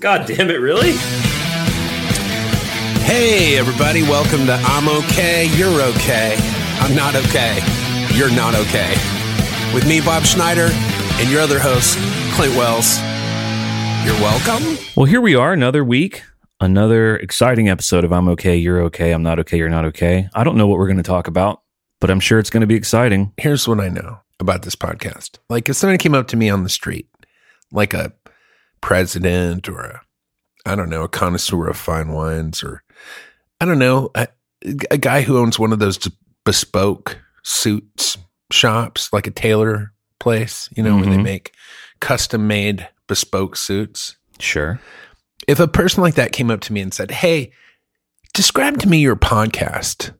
God damn it, really? Hey, everybody, welcome to I'm Okay, You're Okay. I'm not okay. You're not okay. With me, Bob Schneider, and your other host, Clint Wells. You're welcome. Well, here we are, another week, another exciting episode of I'm Okay, You're Okay, I'm Not Okay, You're Not Okay. I don't know what we're going to talk about, but I'm sure it's going to be exciting. Here's what I know about this podcast. Like, if somebody came up to me on the street, like a president or a, I don't know, a connoisseur of fine wines or, I don't know, a, a guy who owns one of those bespoke suits shops, like a tailor place, you know, where they Mhm. make custom made bespoke suits. Sure. If a person like that came up to me and said, Hey, describe to me your podcast,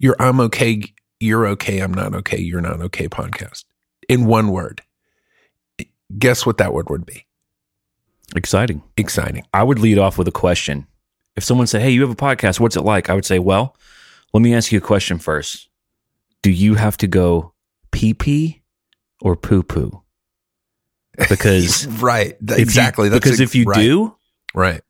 your I'm okay, you're okay, I'm not okay, you're not okay podcast in one word, guess what that word would be? Exciting. Exciting. I would lead off with a question. If someone said, Hey, you have a podcast, what's it like? I would say, Well, let me ask you a question first. Do you have to go pee pee or poo poo? Because right. You- exactly. That's because ex- if you right, do, right.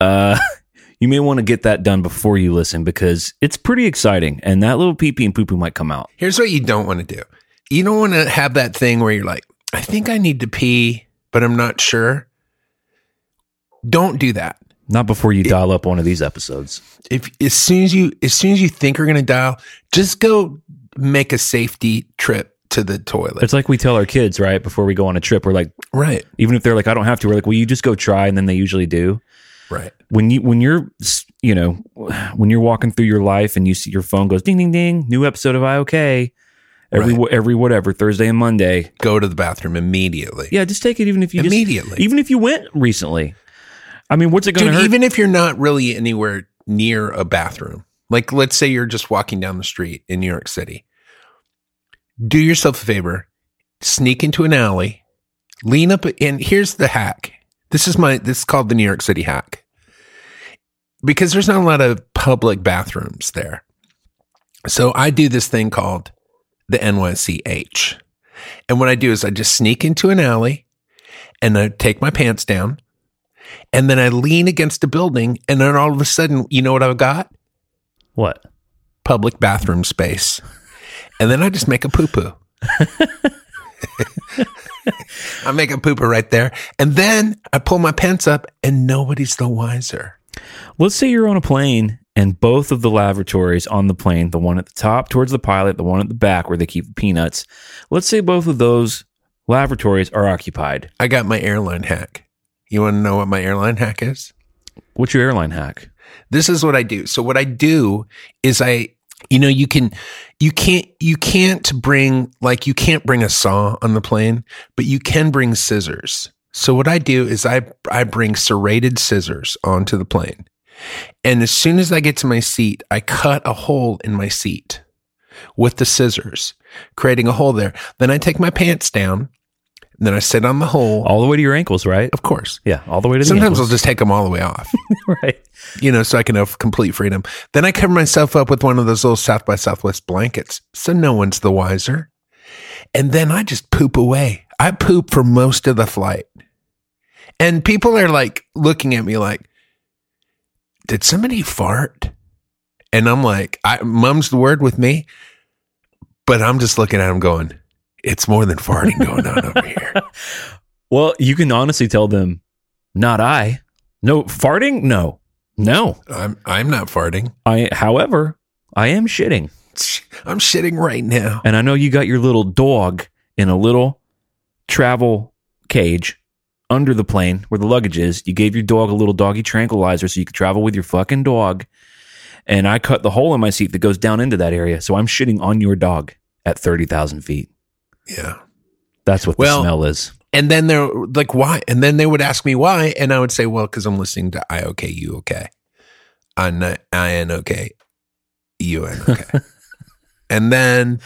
uh, you may want to get that done before you listen because it's pretty exciting, and that little pee pee and poo poo might come out. Here's what you don't want to do. You don't want to have that thing where you're like, I think I need to pee, but I'm not sure. Don't do that. Not before you dial up one of these episodes. If as soon as you as soon as you think you're going to dial, just go make a safety trip to the toilet. It's like we tell our kids right before we go on a trip. We're like, right. even if they're like, I don't have to. We're like, well, you just go try, and then they usually do. Right. when you when you're you know when you're walking through your life and you see your phone goes ding ding ding new episode of IOK every Right. every whatever Thursday and Monday Go to the bathroom immediately. yeah just take it even if you just- Immediately. even if you went recently I mean what's it going to hurt even if you're not really anywhere near a bathroom, like let's say you're just walking down the street in New York City, do yourself a favor, sneak into an alley, lean up, and here's the hack. This is my, this is called the New York City hack. Because there's not a lot of public bathrooms there. So I do this thing called the NYC NYCH. And what I do is I just sneak into an alley and I take my pants down and then I lean against a building, and then all of a sudden, you know what I've got? what Public bathroom space. And then I just make a poo poo. I make a poo poo right there. And then I pull my pants up, and nobody's the wiser. let's say you're on a plane and both of the lavatories on the plane the one at the top towards the pilot the one at the back where they keep the peanuts let's say both of those lavatories are occupied I got my airline hack. You want to know what my airline hack is? what's your airline hack this is what I do. So what I do is I you know you can you can't you can't bring like you can't bring a saw on the plane, but you can bring scissors. So what I do is I I bring serrated scissors onto the plane. And as soon as I get to my seat, I cut a hole in my seat with the scissors, creating a hole there. Then I take my pants down, and then I sit on the hole. all the way to your ankles right Of course. yeah all the way to the Sometimes I'll ankles. just take them all the way off. right you know, so I can have complete freedom. Then I cover myself up with one of those little South by Southwest blankets, so no one's the wiser. And then I just poop away. I poop for most of the flight. And people are like looking at me like, did somebody fart? And I'm like, I, mum's the word with me, but I'm just looking at them going, it's more than farting going on over here. Well, you can honestly tell them, not I. No farting? No. No. I'm, I'm not farting. I however, I am shitting. I'm shitting right now. And I know you got your little dog in a little travel cage under the plane where the luggage is. You gave your dog a little doggy tranquilizer so you could travel with your fucking dog. And I cut the hole in my seat that goes down into that area. So I'm shitting on your dog at 30,000 feet. Yeah. That's what Well, the smell is. And then they're like, why? And then they would ask me why. And I would say, well, because I'm listening to I OK, you OK. I N OK, you N OK. and then,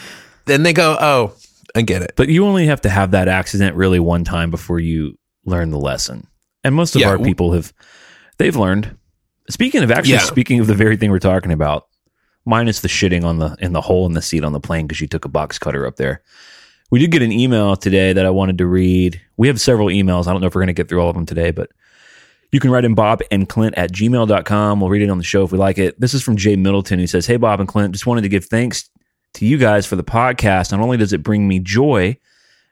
then they go, oh, I get it. But you only have to have that accident really one time before you learn the lesson. And most of Yeah, our people have they've learned. Speaking of actually Yeah. speaking of the very thing we're talking about, minus the shitting on the in the hole in the seat on the plane because you took a box cutter up there. We did get an email today that I wanted to read. We have several emails. I don't know if we're going to get through all of them today, but You can write in Bob and Clint at gmail.com. We'll read it on the show if we like it. This is from Jay Middleton who says, Hey, Bob and Clint, just wanted to give thanks to you guys for the podcast. Not only does it bring me joy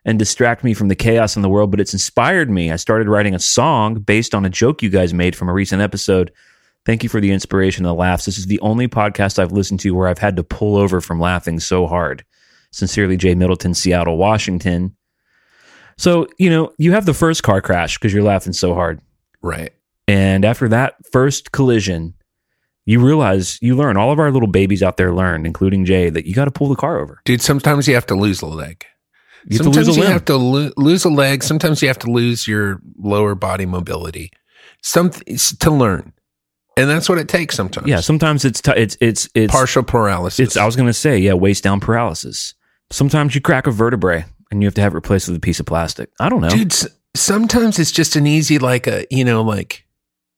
and distract me from the chaos in the world, but it's inspired me. I started writing a song based on a joke you guys made from a recent episode. Thank you for the inspiration and the laughs. This is the only podcast I've listened to where I've had to pull over from laughing so hard. Sincerely, Jay Middleton, Seattle, Washington. So, you know, you have the first car crash because you're laughing so hard. Right. And after that first collision, you realize you learn, all of our little babies out there learn, including Jay, that you got to pull the car over. Dude, sometimes you have to lose a leg. You have sometimes to lose a you have to lo- lose a leg. Sometimes you have to lose your lower body mobility. Something to learn, and that's what it takes sometimes. yeah, sometimes it's t- it's it's it's partial paralysis. It's I was going to say, yeah, waist down paralysis. Sometimes you crack a vertebrae and you have to have it replaced with a piece of plastic. I don't know. dude. s- Sometimes it's just an easy, like a you know, like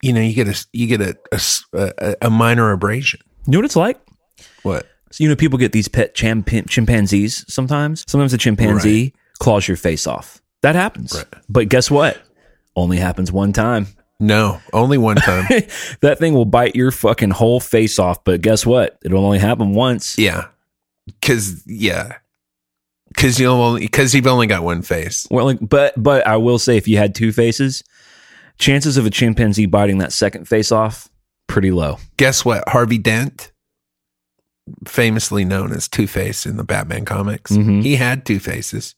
you know, you get a you get a a minor abrasion. You know what it's like? What? So, you know, people get these pet champ- chimpanzees sometimes. Sometimes a chimpanzee claws your face off. That happens. Right. But guess what? Only happens one time. No, only one time. that thing will bite your fucking whole face off. But guess what? It'll only happen once. yeah, because yeah, because you only because you've only got one face. Well, like, but but I will say, if you had two faces, chances of a chimpanzee biting that second face off pretty low. Guess what? Harvey Dent, famously known as Two Face in the Batman comics, Mhm. he had two faces.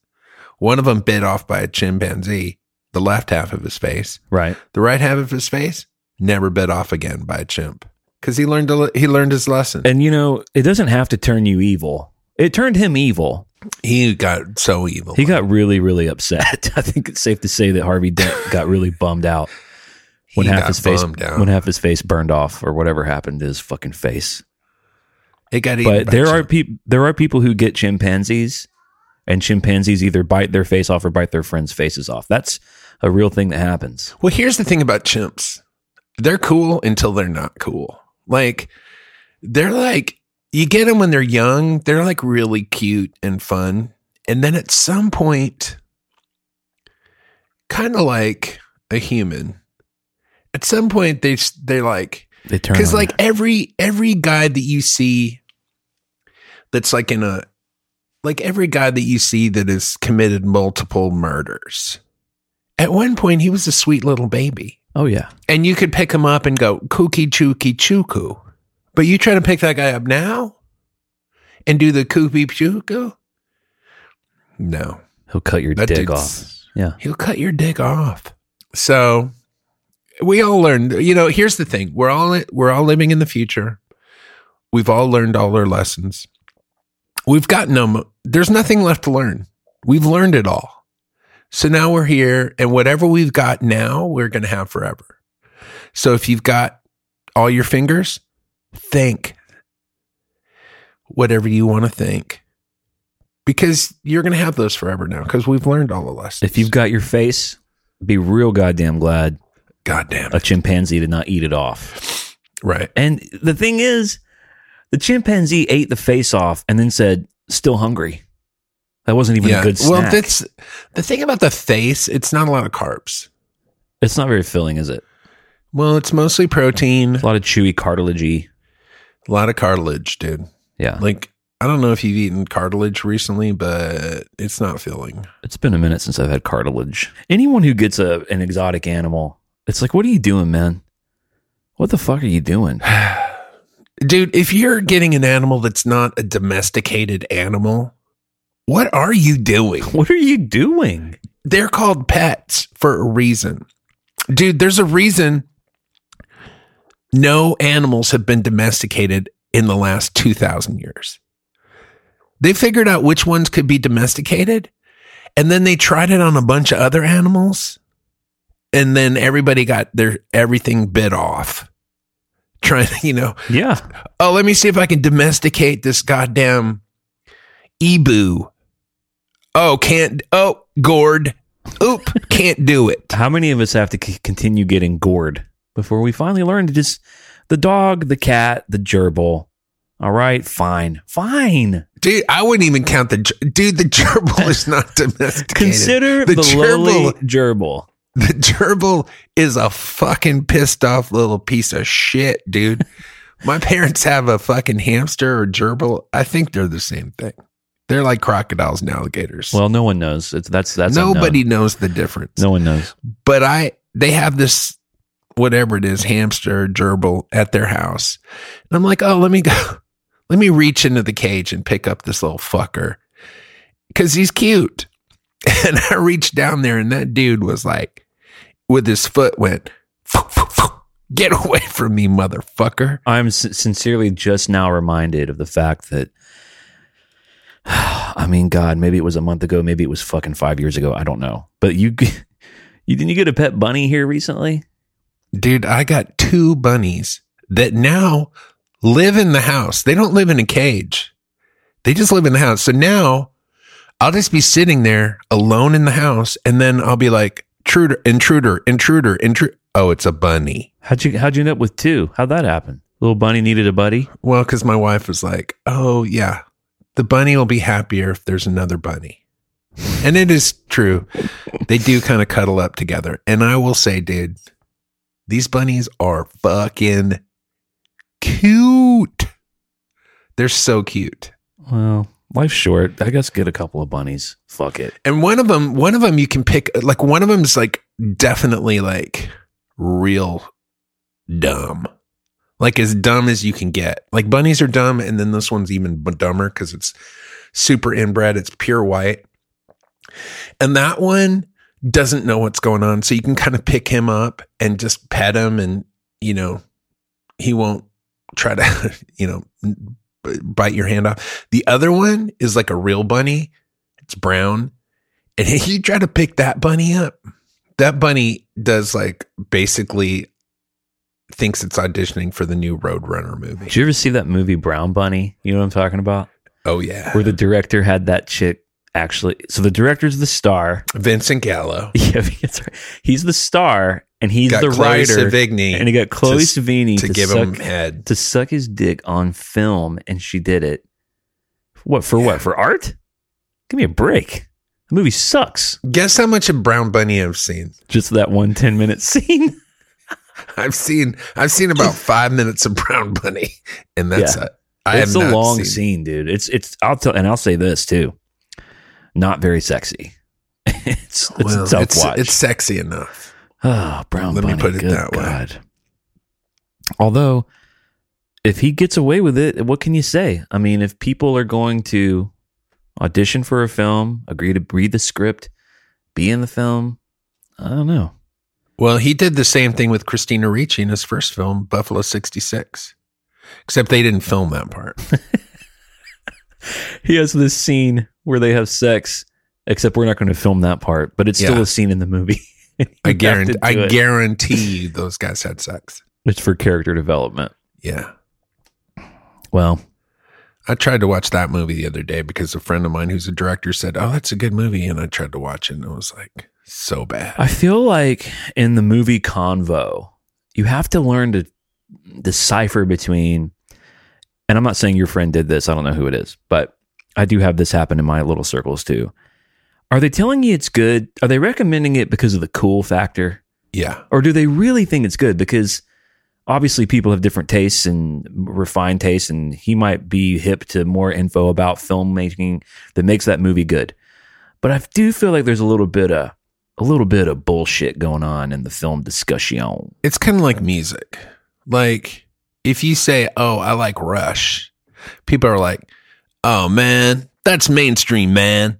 One of them bit off by a chimpanzee, the left half of his face. Right. The right half of his face never bit off again by a chimp because he learned a, he learned his lesson. And you know, it doesn't have to turn you evil. It turned him evil. He got so evil. He got really, really upset. I think it's safe to say that Harvey Dent got really bummed out when He half his face out. when half his face burned off or whatever happened to his fucking face. it got But there are people there are people who get chimpanzees and chimpanzees either bite their face off or bite their friends' faces off. That's a real thing that happens. Well, here's the thing about chimps. They're cool until they're not cool. Like they're like you get them when they're young, they're like really cute and fun. And then at some point kind of like a human. At some point they they're like They turn cuz like every every guy that you see that's like in a like every guy that you see that has committed multiple murders. At one point he was a sweet little baby Oh yeah. and you could pick him up and go kooky chooky chuku. But you try to pick that guy up now and do the koopy chuku? No, He'll cut your That dick off. Yeah. he'll cut your dick off. So we all learned. You know, here's the thing: we're all we're all living in the future. We've all learned all our lessons. We've gotten them. There's nothing left to learn. We've learned it all. So now we're here, and whatever we've got now, we're going to have forever. So if you've got all your fingers, think whatever you want to think, because you're going to have those forever now. Because we've learned all the lessons. If you've got your face, be real goddamn glad Goddamn. a chimpanzee did not eat it off. right? And the thing is, the chimpanzee ate the face off and then said, "Still hungry." That wasn't even a good snack. Well, that's the thing about the face. It's not a lot of carbs. it's not very filling, is it? Well, it's mostly protein, A lot of chewy cartilagey. A lot of cartilage, dude. Yeah, Like I don't know if you've eaten cartilage recently, but it's not filling. it's been a minute since I've had cartilage. Anyone who gets a an exotic animal, it's like, what are you doing, man? What the fuck are you doing? Dude, if you're getting an animal that's not a domesticated animal, what are you doing? What are you doing? They're called pets for a reason. Dude, there's a reason no animals have been domesticated in the last 2,000 years. They figured out which ones could be domesticated, and then they tried it on a bunch of other animals, and then everybody got their everything bit off. Trying to, you know, Yeah, oh, let me see if I can domesticate this goddamn ebu. Oh, can't. Oh, gourd. Oop, can't do it. how many of us have to c- continue getting gored before we finally learn to just the dog, the cat, the gerbil? All right, fine, fine. Dude, I wouldn't even count the dude. The gerbil is not domesticated. Consider the, the lowly gerbil. gerbil. The gerbil is a fucking pissed off little piece of shit, dude. My parents have a fucking hamster or gerbil. I think they're the same thing. They're like crocodiles and alligators. Well, no one knows. It's that's that's Nobody unknown. knows the difference. No one knows. But I they have this whatever it is, hamster, gerbil at their house. And I'm like, oh, let me go. Let me reach into the cage and pick up this little fucker. Cause he's cute. And I reached down there and that dude was like, with his foot went, get away from me, motherfucker. I'm sincerely just now reminded of the fact that, I mean, God, maybe it was a month ago, maybe it was fucking five years ago. I don't know. But you, you didn't you get a pet bunny here recently? Dude, I got two bunnies that now live in the house. They don't live in a cage. They just live in the house. So now I'll just be sitting there alone in the house and then I'll be like, intruder, intruder, intruder, intruder. Oh, it's a bunny. How'd you how'd you end up with two? How'd that happen? Little bunny needed a buddy. Well, because my wife was like, oh, yeah, the bunny will be happier if there's another bunny. And it is true. They do kind of cuddle up together. And I will say, dude, these bunnies are fucking cute. They're so cute. Well, life's short. I guess get a couple of bunnies. Fuck it. And one of them, one of them you can pick, like one of them's like definitely like real dumb. Like as dumb as you can get. Like bunnies are dumb, and then this one's even dumber because it's super inbred. It's pure white. And that one doesn't know what's going on. So you can kind of pick him up and just pet him, and you know, he won't try to, you know, bite your hand off. The other one is like a real bunny. It's brown. And if you try to pick that bunny up. That bunny does like basically thinks it's auditioning for the new Roadrunner movie. Did you ever see that movie Brown Bunny? You know what I'm talking about? Oh yeah. Where the director had that chick actually. So the director's the star. Vincent Gallo. Yeah. He's the star, and he's Got the Chloe writer. Sevigny and he got Chloe to- Sevigny to to, give suck, him head. to suck his dick on film, and she did it. What for? Yeah. What for? Art? Give me a break. The movie sucks. Guess how much of Brown Bunny I've seen? Just that one 10 minute scene. I've seen I've seen about five minutes of Brown Bunny, and that's Yeah. it. I it's have a long scene, dude. It's it's. I'll tell, and I'll say this too. Not very sexy. it's it's Well, a tough it's, watch. it's sexy enough. Oh, Brown Let me put it that way. God. Although, if he gets away with it, what can you say? I mean, if people are going to audition for a film, agree to read the script, be in the film, I don't know. Well, he did the same thing with Christina Ricci in his first film, Buffalo '66. Except they didn't film that part. He has this scene where they have sex, except we're not going to film that part, but it's still Yeah. a scene in the movie. I guarantee. I it. guarantee you those guys had sex. It's for character development. Yeah. Well, I tried to watch that movie the other day because a friend of mine who's a director said, "Oh, that's a good movie," and I tried to watch it, and it was like so bad. I feel like in the movie Convo, you have to learn to decipher between, and I'm not saying your friend did this, I don't know who it is, but I do have this happen in my little circles too. Are they telling you it's good? Are they recommending it because of the cool factor? yeah, Or do they really think it's good? Because obviously people have different tastes and refined tastes, and he might be hip to more info about filmmaking that makes that movie good. But I do feel like there's a little bit of a little bit of bullshit going on in the film discussion. it's kind of like music. Like if you say, "Oh, I like Rush," people are like, "Oh man, that's mainstream, man.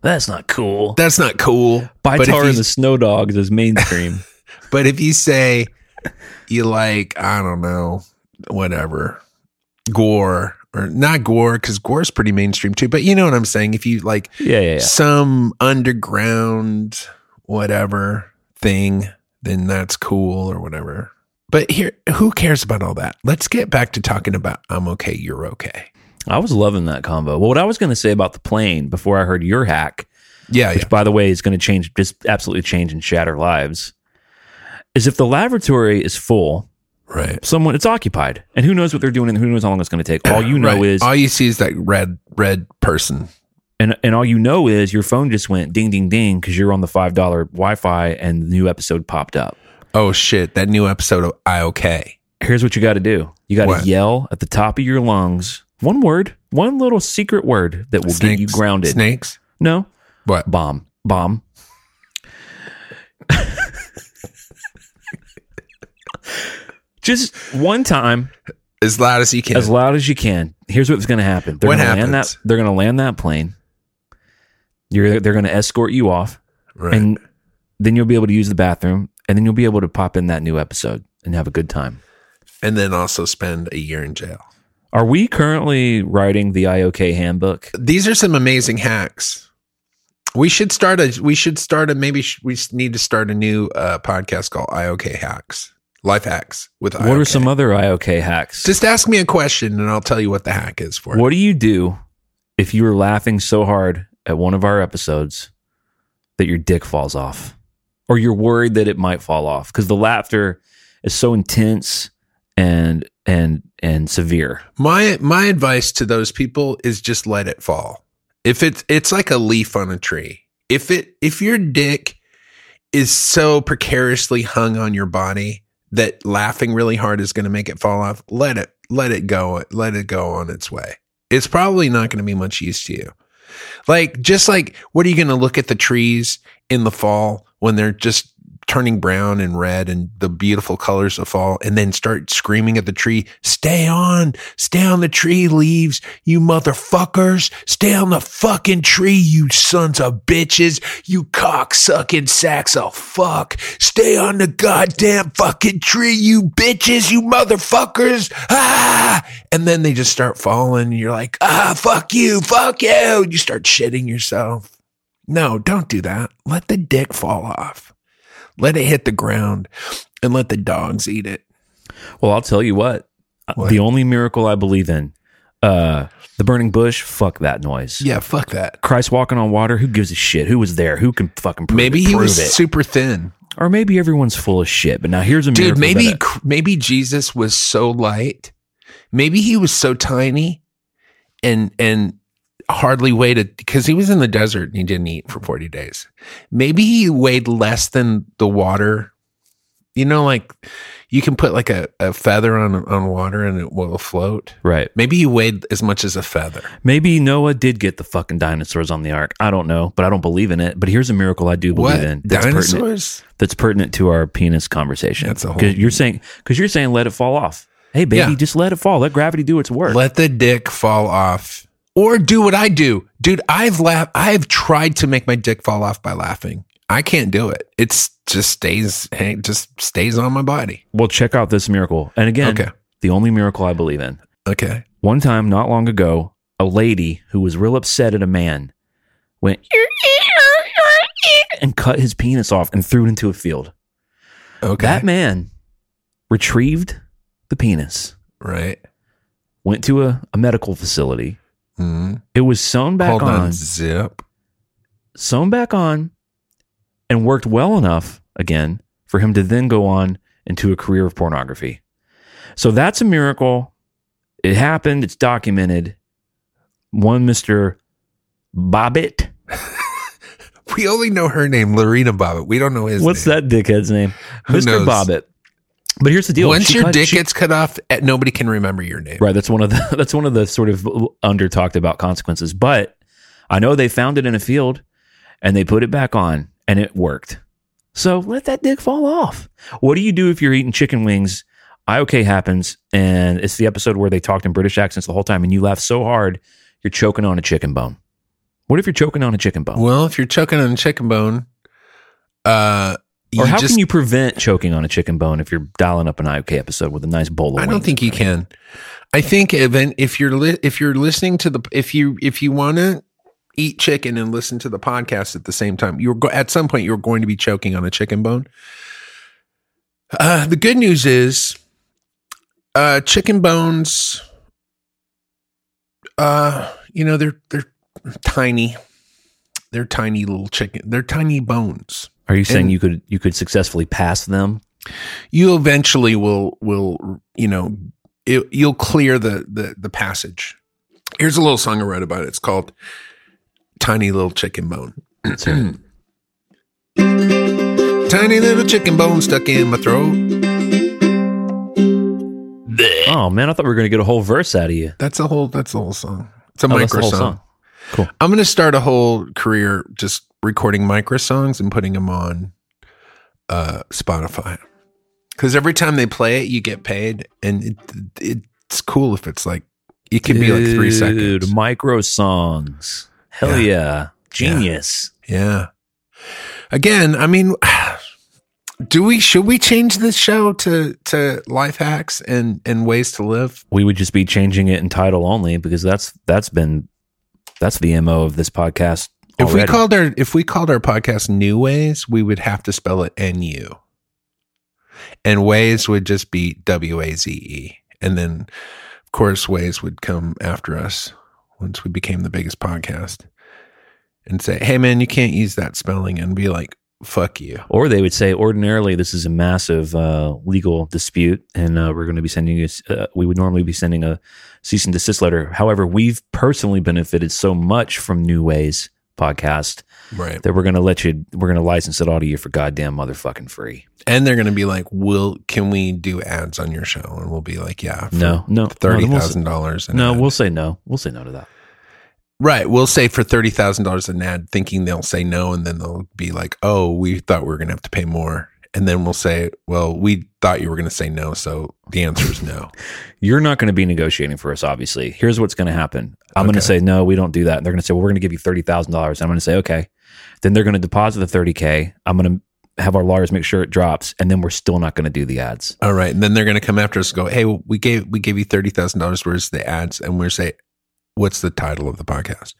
That's not cool. That's not cool." By Tar and the Snow Dogs is mainstream. But if you say you like, I don't know, whatever, gore or not gore, because gore's pretty mainstream too. But you know what I'm saying? If you like yeah, yeah, yeah. some underground whatever thing, then that's cool or whatever. But here, who cares about all that? Let's get back to talking about I'm okay, you're okay. I was loving that combo. Well, what I was going to say about the plane before I heard your hack Yeah, which yeah. by the way is going to change, just absolutely change and shatter lives, is if the laboratory is full, Right. someone it's occupied, and who knows what they're doing, and who knows how long it's going to take. All you know Right. is, all you see is that red red person. And and all you know is your phone just went ding ding ding because you're on the five dollar Wi-Fi and the new episode popped up. Oh shit! That new episode of IOK. Here's what you got to do. You got to yell at the top of your lungs one word, one little secret word that will get you grounded. Snakes. No, What? bomb, bomb. Just one time, As loud as you can. as loud as you can. Here's what's going to happen. They're What gonna land happens? that. They're going to land that plane. You're. They're going to escort you off, right. and then you'll be able to use the bathroom, and then you'll be able to pop in that new episode and have a good time. and then also spend a year in jail. Are we currently writing the IOK handbook? These are some amazing hacks. We should start a. We should start a. Maybe sh- we need to start a new uh, podcast called IOK Hacks, Life Hacks with. What are some other IOK hacks? Just ask me a question and I'll tell you what the hack is for. What do you do if you were laughing so hard at one of our episodes that your dick falls off? Or you're worried that it might fall off because the laughter is so intense and and and severe. My my advice to those people is just let it fall. If it's it's like a leaf on a tree. If it if your dick is so precariously hung on your body that laughing really hard is going to make it fall off, let it let it go. Let it go on its way. It's probably not going to be much use to you. Like just like what are you going to look at the trees in the fall when they're just turning brown and red and the beautiful colors of fall and then start screaming at the tree, stay on, stay on the tree leaves, you motherfuckers, stay on the fucking tree, you sons of bitches, you cock sucking sacks of fuck, stay on the goddamn fucking tree, you bitches, you motherfuckers, ah, and then they just start falling. You're like, ah, fuck you, fuck you, and you start shitting yourself. No, don't do that. Let the dick fall off. Let it hit the ground and let the dogs eat it. Well, I'll tell you what. What? The only miracle I believe in, uh, the burning bush, fuck that noise. Yeah, fuck that. Christ walking on water, who gives a shit? Who was there? Who can fucking prove it? Maybe it? he Prove was it. super thin. or maybe everyone's full of shit. But now here's a Dude, miracle maybe that- maybe Jesus was so light. Maybe he was so tiny and and hardly weighed it because he was in the desert and he didn't eat for 40 days. Maybe he weighed less than the water. You know, like you can put like a, a feather on on water and it will float. right. Maybe he weighed as much as a feather. Maybe Noah did get the fucking dinosaurs on the ark. I don't know, but I don't believe in it. But here's a miracle I do believe What? in. That's pertinent, Dinosaurs? that's pertinent to our penis conversation. That's a whole- you're saying because you're saying let it fall off. Hey baby, Yeah. just let it fall. Let gravity do its work. Let the dick fall off. Or do what I do. Dude, I've laughed I've tried to make my dick fall off by laughing. I can't do it. It's just stays hang just stays on my body. well, check out this miracle. And again, Okay. the only miracle I believe in. Okay. One time, not long ago, a lady who was real upset at a man went and cut his penis off and threw it into a field. Okay. That man retrieved the penis, right. went to a, a medical facility. Mhm. It was sewn back Hold on. Zip. sewn back on, and worked well enough again for him to then go on into a career of pornography. So that's a miracle. It happened. It's documented. One Mister Bobbitt. We only know her name, Lorena Bobbitt. We don't know his What's name. that dickhead's name? Who Mister knows? Bobbitt. But here's the deal. Once She your cut- dick she- gets cut off, eh, nobody can remember your name. Right. That's one of the that's one of the sort of under talked about consequences. But I know they found it in a field and they put it back on and it worked. So let that dick fall off. What do you do if you're eating chicken wings? IOK happens and it's the episode where they talked in British accents the whole time and you laugh so hard you're choking on a chicken bone. What if you're choking on a chicken bone? Well, if you're choking on a chicken bone, uh or how just, can you prevent choking on a chicken bone if you're dialing up an IOK episode with a nice bowl of I don't think you can. I think even if you're li- if you're listening to the if you if you want to eat chicken and listen to the podcast at the same time, you're go- at some point you're going to be choking on a chicken bone. Uh, the good news is, uh, chicken bones. Uh, you know they're they're tiny. They're tiny little chicken. They're tiny bones. Are you saying and- you could you could successfully pass them? you eventually will will you know it, you'll clear the, the the passage here's a little song i wrote about it it's called tiny little chicken bone. tiny little chicken bone stuck in my throat. Oh man, I thought we were going to get a whole verse out of you. That's a whole. That's the whole song. It's a Oh, micro song. song. I'm going to start a whole career just recording micro songs and putting them on uh, Spotify. Because every time they play it, you get paid, and it, it's cool if it's like it could be like three Dude, seconds. Micro songs. Hell yeah. Genius. Yeah. Again, I mean, do we should we change this show to to life hacks and and ways to live? We would just be changing it in title only because that's that's been that's the MO of this podcast. If we called our if we called our podcast New Ways, we would have to spell it N U. And Ways would just be W A Z E. And then of course Waze would come after us once we became the biggest podcast and say, Hey man, you can't use that spelling and be like, fuck you. Or they would say, ordinarily, this is a massive uh, legal dispute, and uh, we're going to be sending you. Uh, we would normally be sending a cease and desist letter. However, we've personally benefited so much from New Ways podcast Right. that we're going to let you. We're going to license it all to you for goddamn motherfucking free. And they're gonna be like, Will can we do ads on your show? And we'll be like, Yeah, No, no, thirty no, we'll, dollars. no, we'll say no. We'll say no to that. Right. We'll say for thirty thousand dollars an ad, thinking they'll say no, and then they'll be like, "Oh, we thought we were going to have to pay more," and then we'll say, "Well, we thought you were going to say no, so the answer is no." You're not going to be negotiating for us, obviously. Here's what's going to happen. I'm going to say, no, we don't do that. And they're going to say, well, we're going to give you $30,000. I'm going to say, okay. Then they're going to deposit the 30K. I'm going to have our lawyers make sure it drops. And then we're still not going to do the ads. All right, and then they're going to come after us, and go, "Hey, we gave we gave you thirty thousand dollars. Where's the ads?" And we'll say, "What's the title of the podcast?"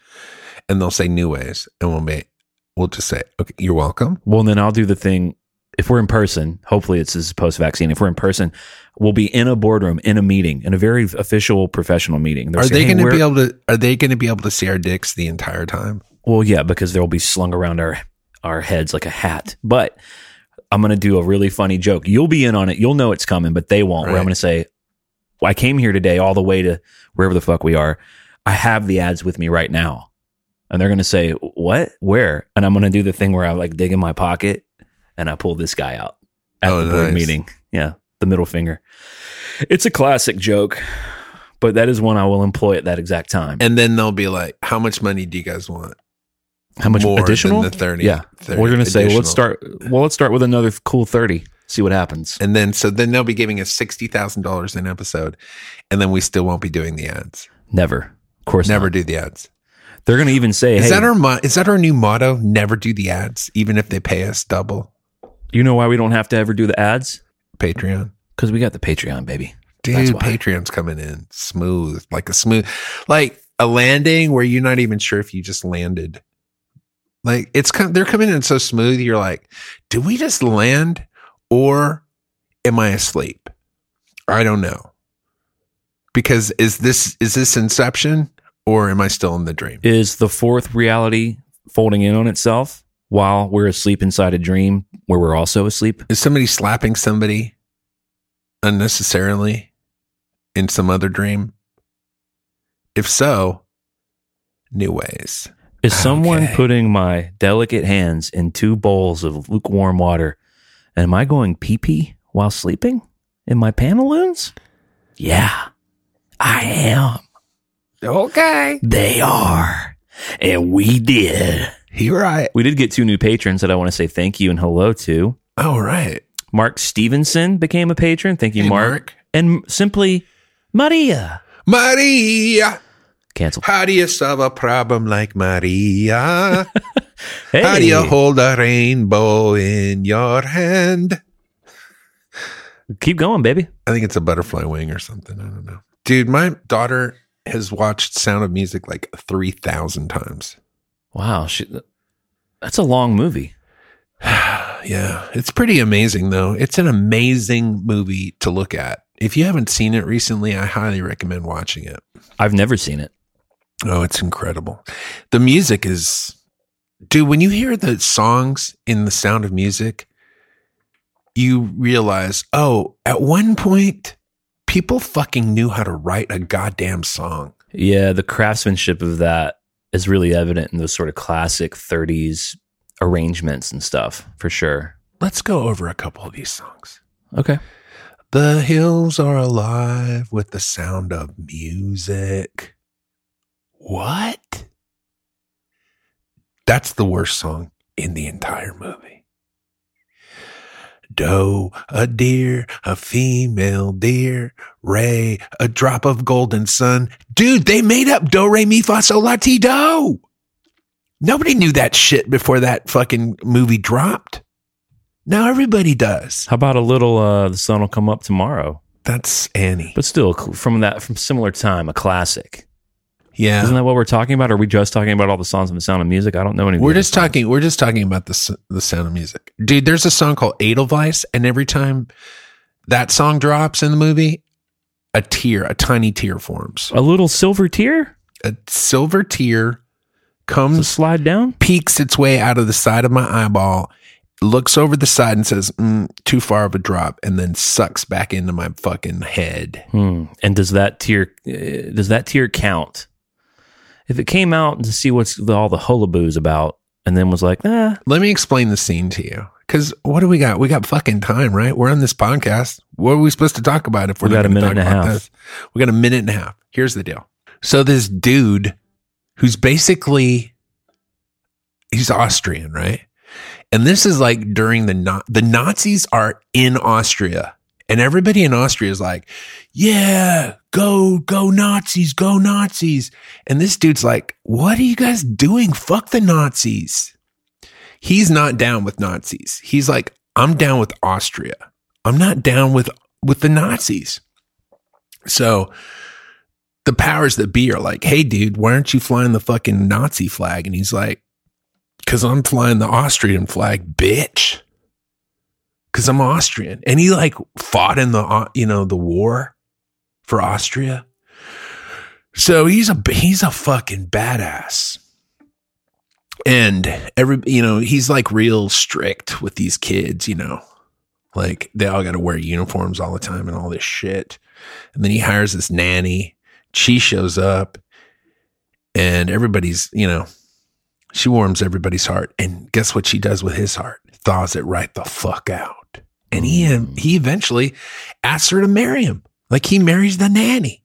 And they'll say "New Ways," and we'll be, we'll just say, "Okay, you're welcome." Well, then I'll do the thing. If we're in person, hopefully it's this post vaccine. If we're in person, we'll be in a boardroom, in a meeting, in a very official professional meeting. They'll Are say, they going to we're-" be able to? Are they going to be able to see our dicks the entire time? Well, yeah, because they'll be slung around our our heads like a hat. But I'm going to do a really funny joke. You'll be in on it. You'll know it's coming, but they won't. Where I'm going to say, well, "I came here today, all the way to wherever the fuck we are. I have the ads with me right now." And they're going to say, "What? Where?" And I'm going to do the thing where I like dig in my pocket and I pull this guy out at Oh, the board nice. meeting. Yeah, the middle finger. It's a classic joke, but that is one I will employ at that exact time. And then they'll be like, "How much money do you guys want?" How much more than additional? the 30 Yeah, 30 we're gonna say, well, let's start. Well, let's start with another cool thirty. See what happens. And then so then they'll be giving us sixty thousand dollars an episode, and then we still won't be doing the ads. Never, of course, Never Never. do the ads. They're gonna even say, Is "Hey, that our mo- is that our new motto? Never do the ads, even if they pay us double. You know why we don't have to ever do the ads? Patreon, Because we got the Patreon, baby. dude. Patreon's coming in smooth, like a smooth, like a landing where you're not even sure if you just landed. Like it's com- they're coming in so smooth. You're like, did we just land, or am I asleep? I don't know. Because is this is this Inception or am I still in the dream? Is the fourth reality folding in on itself while we're asleep inside a dream where we're also asleep? Is somebody slapping somebody unnecessarily in some other dream? If so, new ways. Is someone Okay. putting my delicate hands in two bowls of lukewarm water? And am I going pee pee while sleeping in my pantaloons? Yeah, I am. Okay. They are. And we did. You're right. We did get two new patrons that I want to say thank you and hello to. All right. Mark Stevenson became a patron. Thank you, Hey, Mark. Mark. And simply Maria. Maria. Cancel. How do you solve a problem like Maria? Hey. How do you hold a rainbow in your hand? Keep going, baby. I think it's a butterfly wing or something. I don't know. Dude, my daughter has watched Sound of Music like 3,000 times. Wow. She, that's a long movie. yeah, it's pretty amazing though. It's an amazing movie to look at. If you haven't seen it recently, I highly recommend watching it. I've never seen it. Oh, it's incredible. The music is, dude, when you hear the songs in the sound of music, you realize, oh, at one point, people fucking knew how to write a goddamn song. Yeah, the craftsmanship of that is really evident in those sort of classic 30s arrangements and stuff for sure. Let's go over a couple of these songs. Okay. The hills are alive with the sound of music. What? That's the worst song in the entire movie. Doe, a deer, a female deer, Ray, a drop of golden sun. Dude, they made up Do, Re, Mi, Fa, Sol, La, Ti, Do. Nobody knew that shit before that fucking movie dropped. Now everybody does. How about a little uh the sun will come up tomorrow? That's Annie. But still from that from similar time, a classic. Yeah. Isn't that what we're talking about? Are we just talking about all the songs from the Sound of Music? I don't know any. We're just songs. talking. We're just talking about the the sound of music, dude. There's a song called Edelweiss, and every time that song drops in the movie, a tear, a tiny tear forms. a little silver tear A silver tear comes, slide down. peeks its way out of the side of my eyeball, looks over the side and says, mm, "Too far of a drop," and then sucks back into my fucking head. Hmm. And does that tear uh, does that tear count? If it came out to see what's the, all the hullaboo's about, and then was like, ah, Let me explain the scene to you. Because what do we got? We got fucking time, right? We're on this podcast. What are we supposed to talk about if we're We not got a minute talk and a about half. this? We got a minute and a half. Here's the deal. So this dude, who's basically he's Austrian, right? And this is like during the Na- the Nazis are in Austria, and everybody in Austria is like, "Yeah, go go Nazis, go Nazis!" And this dude's like, "What are you guys doing? Fuck the Nazis." he's not down with Nazis. He's like, I'm down with Austria. I'm not down with with the Nazis. So the powers that be are like, hey, dude, why aren't you flying the fucking Nazi flag? And he's like, because I'm flying the Austrian flag, bitch. Because I'm Austrian. And he like fought in the, uh, you know, the war for Austria. So he's a, he's a fucking badass. And every you know he's like real strict with these kids you know. Like they all got to wear uniforms all the time and all this shit. And then he hires this nanny. She shows up. And everybody's you know she warms everybody's heart. And guess what she does with his heart? Thaws it right the fuck out and he he eventually asks her to marry him like he marries the nanny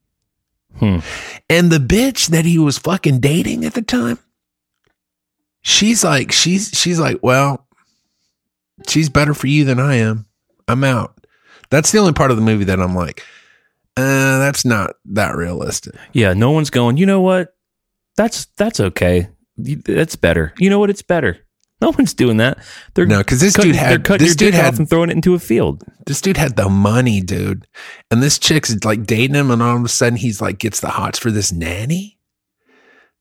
Hmm. and the bitch that he was fucking dating at the time she's like she's she's like well she's better for you than i am i'm out that's the only part of the movie that i'm like uh that's not that realistic yeah, no one's going. You know what? That's that's okay. That's better. You know what? It's better. No one's doing that. They're no because this cutting, dude they're had cutting this your dude dick had off and throwing it into a field. this dude had the money dude and this chick's like dating him and all of a sudden he's like gets the hots for this nanny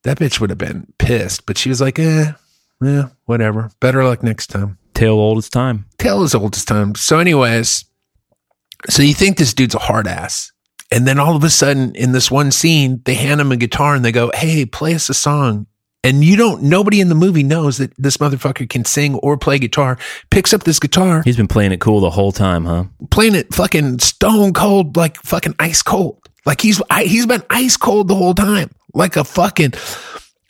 that bitch would have been pissed but she was like eh yeah whatever better luck next time Tale old as time. tale as old as time. So, anyways, so you think this dude's a hard ass. And then all of a sudden, in this one scene, they hand him a guitar and they go, Hey, play us a song. And you don't, nobody in the movie knows that this motherfucker can sing or play guitar. Picks up this guitar, He's been playing it cool the whole time, huh? playing it fucking stone cold, like fucking ice cold. Like he's, he's been ice cold the whole time. Like a fucking,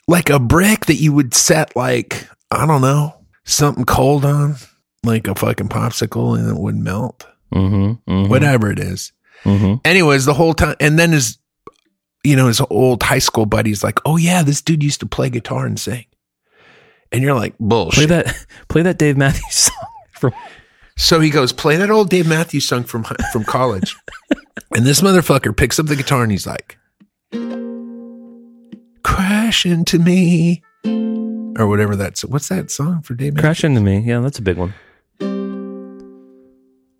like a brick that you would set like, I don't know, something cold on, like a fucking popsicle and it wouldn't melt Mm-hmm. mm-hmm whatever it is. Mm-hmm. Anyways, the whole time, and then his, you know, his old high school buddies like, "Oh yeah, this dude used to play guitar and sing," and you're like, bullshit. Play that. Play that Dave Matthews song from. so he goes, "Play that old Dave Matthews song from from college," and this motherfucker picks up the guitar and he's like, "Crash into me," or whatever that's. What's that song for Dave? Matthews? Crash into me. Yeah, that's a big one.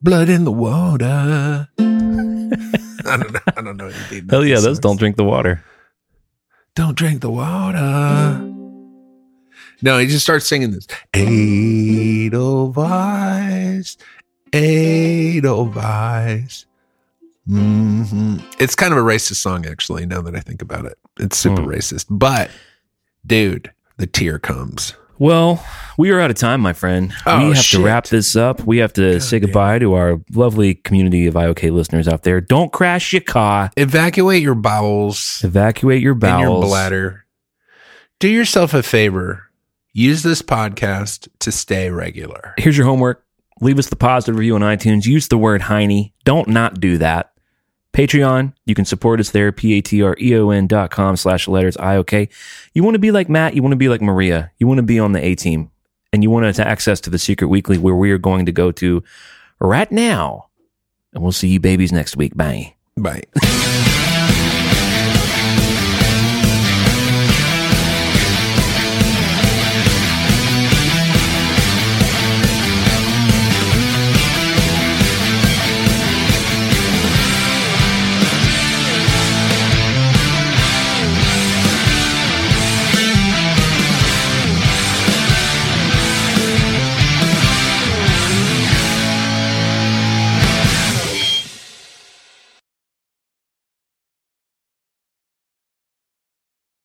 Blood in the water. I don't know. I don't know any Dave Hell yeah, those songs. don't drink the water. Don't drink the water. No, he just starts singing this. Edelweiss, Edelweiss. hmm It's kind of a racist song, actually, now that I think about it. It's super Hmm. racist. But, dude, the tear comes. Well, we are out of time, my friend. Oh, we have shit. to wrap this up. We have to say damn. goodbye to our lovely community of IOK listeners out there. Don't crash your car. Evacuate your bowels Evacuate your and bowels. your bladder. Do yourself a favor. Use this podcast to stay regular. Here's your homework. Leave us the positive review on iTunes. Use the word Heine. Don't not do that. Patreon, you can support us there, P-A-T-R-E-O-N dot com slash letters I-O-K. You want to be like Matt, you want to be like Maria, you want to be on the A-team, and you want to access to the Secret Weekly where we are going to go to right now. And we'll see you babies next week. Bye. Bye.